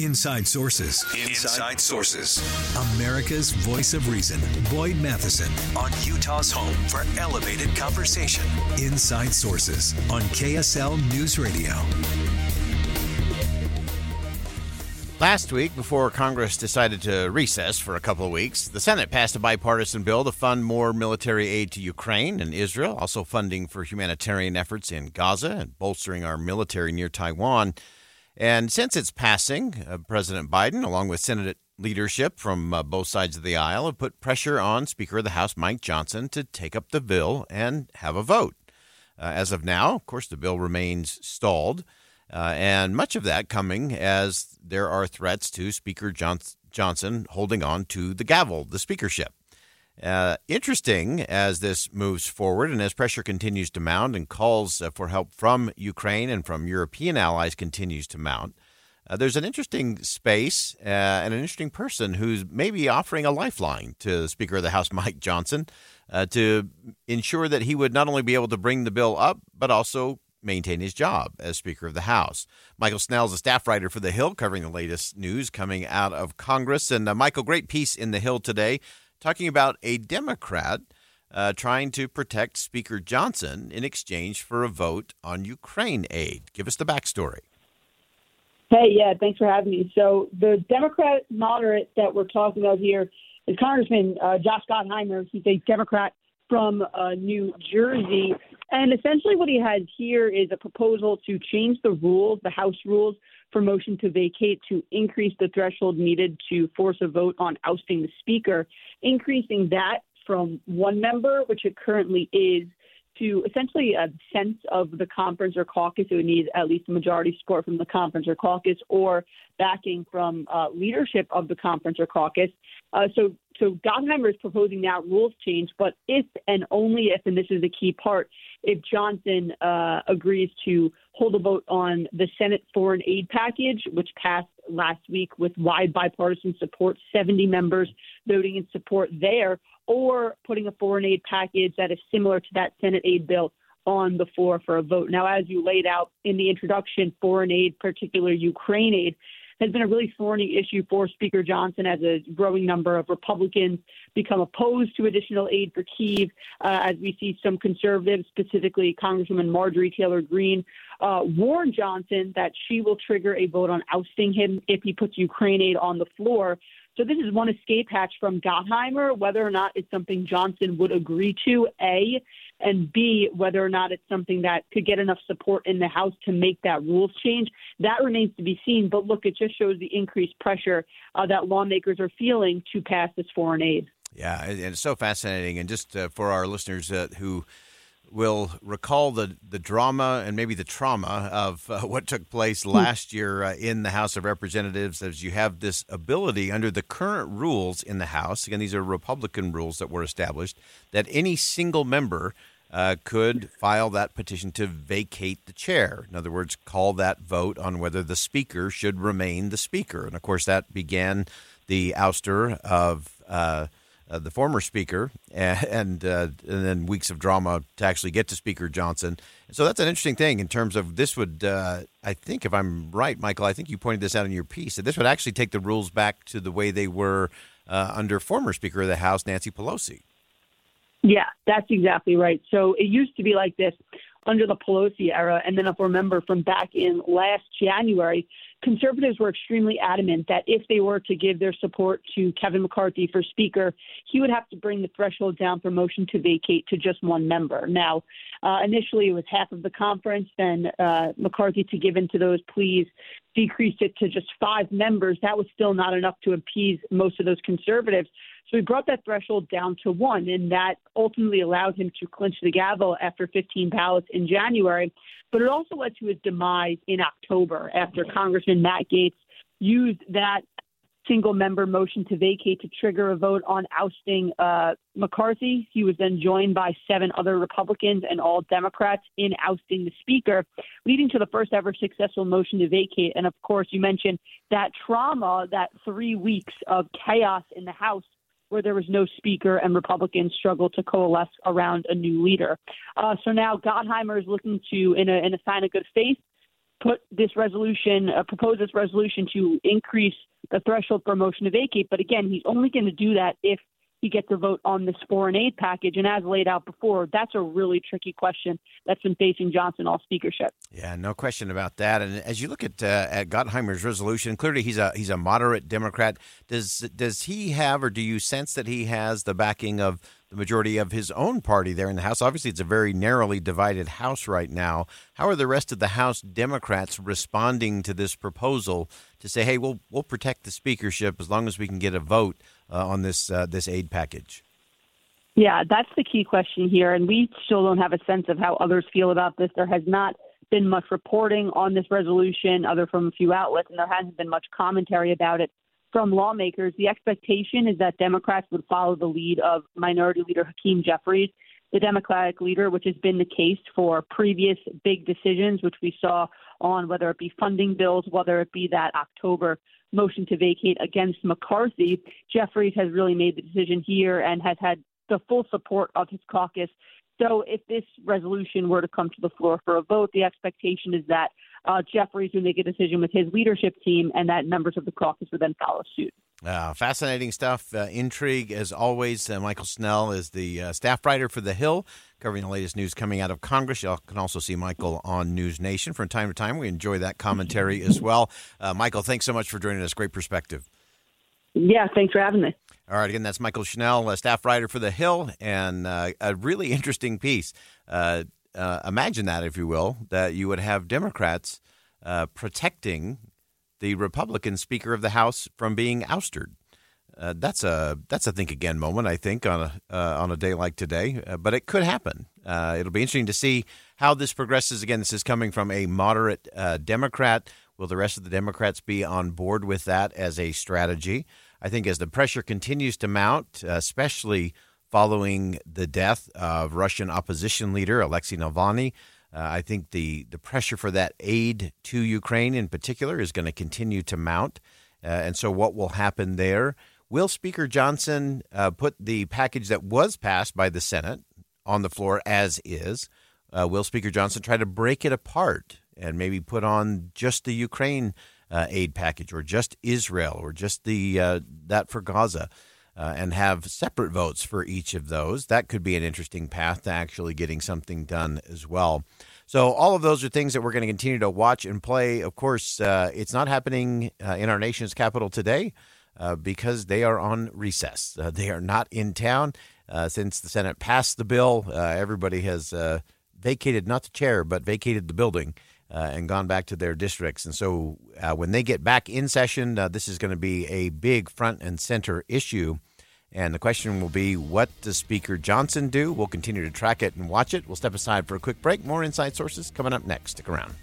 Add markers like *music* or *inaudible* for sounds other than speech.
Inside Sources. Inside Sources. America's voice of reason. Boyd Matheson on Utah's home for elevated conversation. Inside Sources on KSL News Radio. Last week, before Congress decided to recess for a couple of weeks, the Senate passed a bipartisan bill to fund more military aid to Ukraine and Israel, also funding for humanitarian efforts in Gaza and bolstering our military near Taiwan. And since its passing, uh, President Biden, along with Senate leadership from uh, both sides of the aisle, have put pressure on Speaker of the House Mike Johnson to take up the bill and have a vote. Uh, as of now, of course, the bill remains stalled. Uh, and much of that coming as there are threats to Speaker Johnson holding on to the gavel, the speakership. Uh, interesting as this moves forward and as pressure continues to mount and calls uh, for help from Ukraine and from European allies continues to mount. Uh, there's an interesting space uh, and an interesting person who's maybe offering a lifeline to the Speaker of the House, *laughs* Mike Johnson, uh, to ensure that he would not only be able to bring the bill up, but also maintain his job as Speaker of the House. Mychael Schnell is a staff writer for The Hill, covering the latest news coming out of Congress. And uh, Mychael, great piece in The Hill today, talking about a Democrat uh, trying to protect Speaker Johnson in exchange for a vote on Ukraine aid. Give us the backstory. Hey, yeah, thanks for having me. So the Democrat moderate that we're talking about here is Congressman uh, Josh Gottheimer. He's a Democrat from uh, New Jersey. And essentially, what he has here is a proposal to change the rules, the House rules, for motion to vacate to increase the threshold needed to force a vote on ousting the Speaker, increasing that from one member, which it currently is, to essentially a sense of the conference or caucus. It would need at least a majority support from the conference or caucus or backing from uh, leadership of the conference or caucus. Uh, so, so Gottheimer is proposing now rules change, but if and only if, and this is the key part, if Johnson uh, agrees to hold a vote on the Senate foreign aid package, which passed last week with wide bipartisan support, 70 members voting in support there, or putting a foreign aid package that is similar to that Senate aid bill on the floor for a vote. Now, as you laid out in the introduction, foreign aid, particularly Ukraine aid, has been a really thorny issue for Speaker Johnson as a growing number of Republicans become opposed to additional aid for Kiev, uh, as we see some conservatives, specifically Congresswoman Marjorie Taylor Greene, uh, Johnson that she will trigger a vote on ousting him if he puts Ukraine aid on the floor. So this is one escape hatch from Gottheimer, whether or not it's something Johnson would agree to, A, and B, whether or not it's something that could get enough support in the House to make that rules change. That remains to be seen. But look, it just shows the increased pressure uh, that lawmakers are feeling to pass this foreign aid. Yeah, and it's so fascinating. And just uh, for our listeners uh, who will recall the the drama and maybe the trauma of uh, *laughs* what took place hmm. last year uh, in the House of Representatives as you have this ability under the current rules in the House again these are Republican rules that were established that any single member uh, could file that petition to vacate the chair in other words call that vote on whether the speaker should remain the speaker and of course that began the ouster of uh, the former speaker, *laughs* and uh, and then weeks of drama to actually get to Speaker Johnson. So that's an interesting thing in terms of this would, uh, I think, if I'm right, Mychael, I think you pointed this out in your piece that this would actually take the rules back to the way they were uh, under former Speaker of the House, Nancy Pelosi. Yeah, that's exactly right. So it used to be like this under the Pelosi era. And then, if we remember from back in last January, conservatives were extremely adamant that if they were to give their support to Kevin McCarthy for Speaker, he would have to bring the threshold down for motion to vacate to just one member. Now, uh, initially it was half of the conference, then uh, McCarthy, to give in to those pleas, decreased it to just five members. That was still not enough to appease most of those conservatives. So he brought that threshold down to one, and that ultimately allowed him to clinch the gavel after 15 ballots in January. But it also led to his demise in October after Congressman Matt Gaetz used that single member motion to vacate to trigger a vote on ousting uh, McCarthy. He was then joined by seven other Republicans and all Democrats in ousting the Speaker, leading to the first ever successful motion to vacate. And of course, you mentioned that trauma, that three weeks of chaos in the House where there was no speaker and Republicans struggled to coalesce around a new leader. Uh, so now Gottheimer is looking to, in a, in a sign of good faith, put this resolution, uh, propose this resolution to increase the threshold for a motion to vacate. But again, he's only going to do that if he gets a vote on this foreign aid package. And as laid out before, that's a really tricky question that's been facing Johnson all speakership. Yeah, no question about that. And as you look at uh, at Gottheimer's resolution, clearly he's a he's a moderate Democrat. Does does he have, or do you sense that he has the backing of the majority of his own party there in the House? Obviously, it's a very narrowly divided House right now. How are the rest of the House Democrats responding to this proposal to say, "Hey, we'll we'll protect the speakership as long as we can get a vote"? uh, on this uh, this aid package? Yeah, that's the key question here, and we still don't have a sense of how others feel about this. There has not been much reporting on this resolution, other from a few outlets, and there hasn't been much commentary about it from lawmakers. The expectation is that Democrats would follow the lead of Minority Leader Hakeem Jeffries, the Democratic leader, which has been the case for previous big decisions, which we saw on whether it be funding bills, whether it be that October motion to vacate against McCarthy. Jeffries has really made the decision here and has had the full support of his caucus. So if this resolution were to come to the floor for a vote, the expectation is that uh, Jeffries would make a decision with his leadership team and that members of the caucus would then follow suit. Uh, fascinating stuff. Uh, intrigue, as always. Uh, Mychael Schnell is the uh, staff writer for The Hill, covering the latest news coming out of Congress. You can also see Mychael on NewsNation from time to time. We enjoy that commentary as well. Uh, Mychael, thanks so much for joining us. Great perspective. Yeah, thanks for having me. All right, again, that's Mychael Schnell, staff writer for The Hill, and uh, a really interesting piece. Imagine that, if you will, that you would have Democrats protecting the Republican Speaker of the House from being ousted. Uh, that's a that's a think again moment, I think, on a uh, on a day like today. Uh, but it could happen. Uh, it'll be interesting to see how this progresses. Again, this is coming from a moderate uh, Democrat. Will the rest of the Democrats be on board with that as a strategy? I think as the pressure continues to mount, especially following the death of Russian opposition leader Alexei Navalny, uh, I think the, the pressure for that aid to Ukraine in particular is going to continue to mount. Uh, and so, what will happen there? Will Speaker Johnson uh, put the package that was passed by the Senate on the floor as is? Uh, will Speaker Johnson try to break it apart and maybe put on just the Ukraine uh, aid package or just Israel or just the uh, that for Gaza? Uh, and have separate votes for each of those. That could be an interesting path to actually getting something done as well. So, all of those are things that we're going to continue to watch and play. Of course, uh, it's not happening uh, in our nation's capital today uh, because they are on recess. Uh, they are not in town. Uh, since the Senate passed the bill, everybody has vacated not the chair, but vacated the building. Uh, and gone back to their districts. And so uh, when they get back in session, uh, this is going to be a big front and center issue. And the question will be what does Speaker Johnson do? We'll continue to track it and watch it. We'll step aside for a quick break. More inside sources coming up next. Stick around.